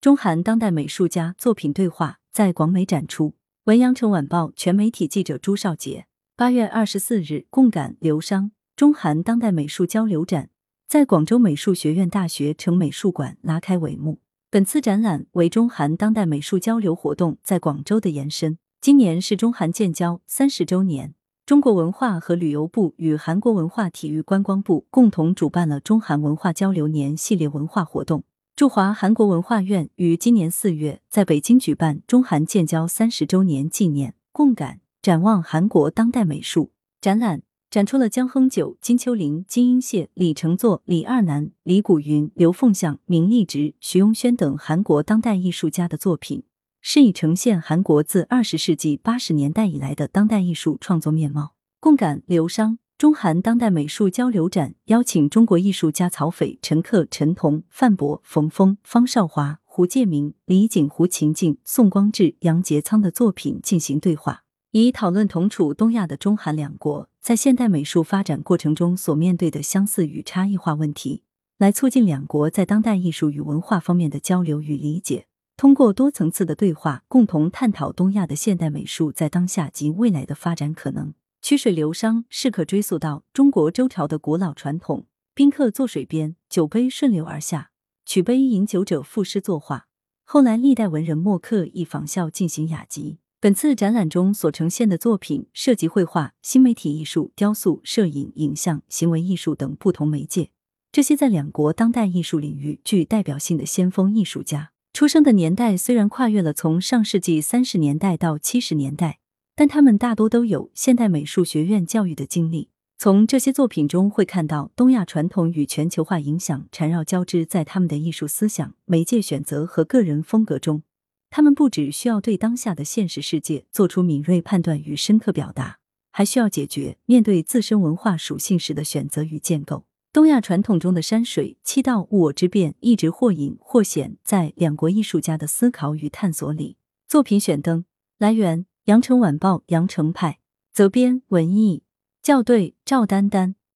中韩当代美术家作品对话在广美展出。文阳城晚报全媒体记者朱少杰，八月二十四日，共感流商中韩当代美术交流展在广州美术学院大学城美术馆拉开帷幕。本次展览为中韩当代美术交流活动在广州的延伸。今年是中韩建交三十周年，中国文化和旅游部与韩国文化体育观光部共同主办了中韩文化交流年系列文化活动。驻华韩国文化院于今年四月在北京举办中韩建交三十周年纪念共感展望韩国当代美术展览。展出了江亨九、金秋玲、金英燮、李承作、李二男、李谷云、刘凤相、明立直、徐永轩等韩国当代艺术家的作品，是以呈现韩国自二十世纪八十年代以来的当代艺术创作面貌。共感流商中韩当代美术交流展邀请中国艺术家曹斐、陈克、陈彤、范博、冯峰、方少华、胡建明、李景、胡晴静、宋光志、杨杰仓的作品进行对话。以讨论同处东亚的中韩两国在现代美术发展过程中所面对的相似与差异化问题，来促进两国在当代艺术与文化方面的交流与理解。通过多层次的对话，共同探讨东亚的现代美术在当下及未来的发展可能。曲水流觞是可追溯到中国周朝的古老传统，宾客坐水边，酒杯顺流而下，取杯饮酒者赋诗作画。后来历代文人墨客亦仿效进行雅集。本次展览中所呈现的作品涉及绘画、新媒体艺术、雕塑、摄影、影像、行为艺术等不同媒介。这些在两国当代艺术领域具代表性的先锋艺术家，出生的年代虽然跨越了从上世纪三十年代到七十年代，但他们大多都有现代美术学院教育的经历。从这些作品中会看到东亚传统与全球化影响缠绕交织在他们的艺术思想、媒介选择和个人风格中。他们不只需要对当下的现实世界做出敏锐判断与深刻表达，还需要解决面对自身文化属性时的选择与建构。东亚传统中的山水、七道、物我之变，一直或隐或显在两国艺术家的思考与探索里。作品选灯来源：羊城晚报羊城派，责编：文艺，校对：赵丹丹。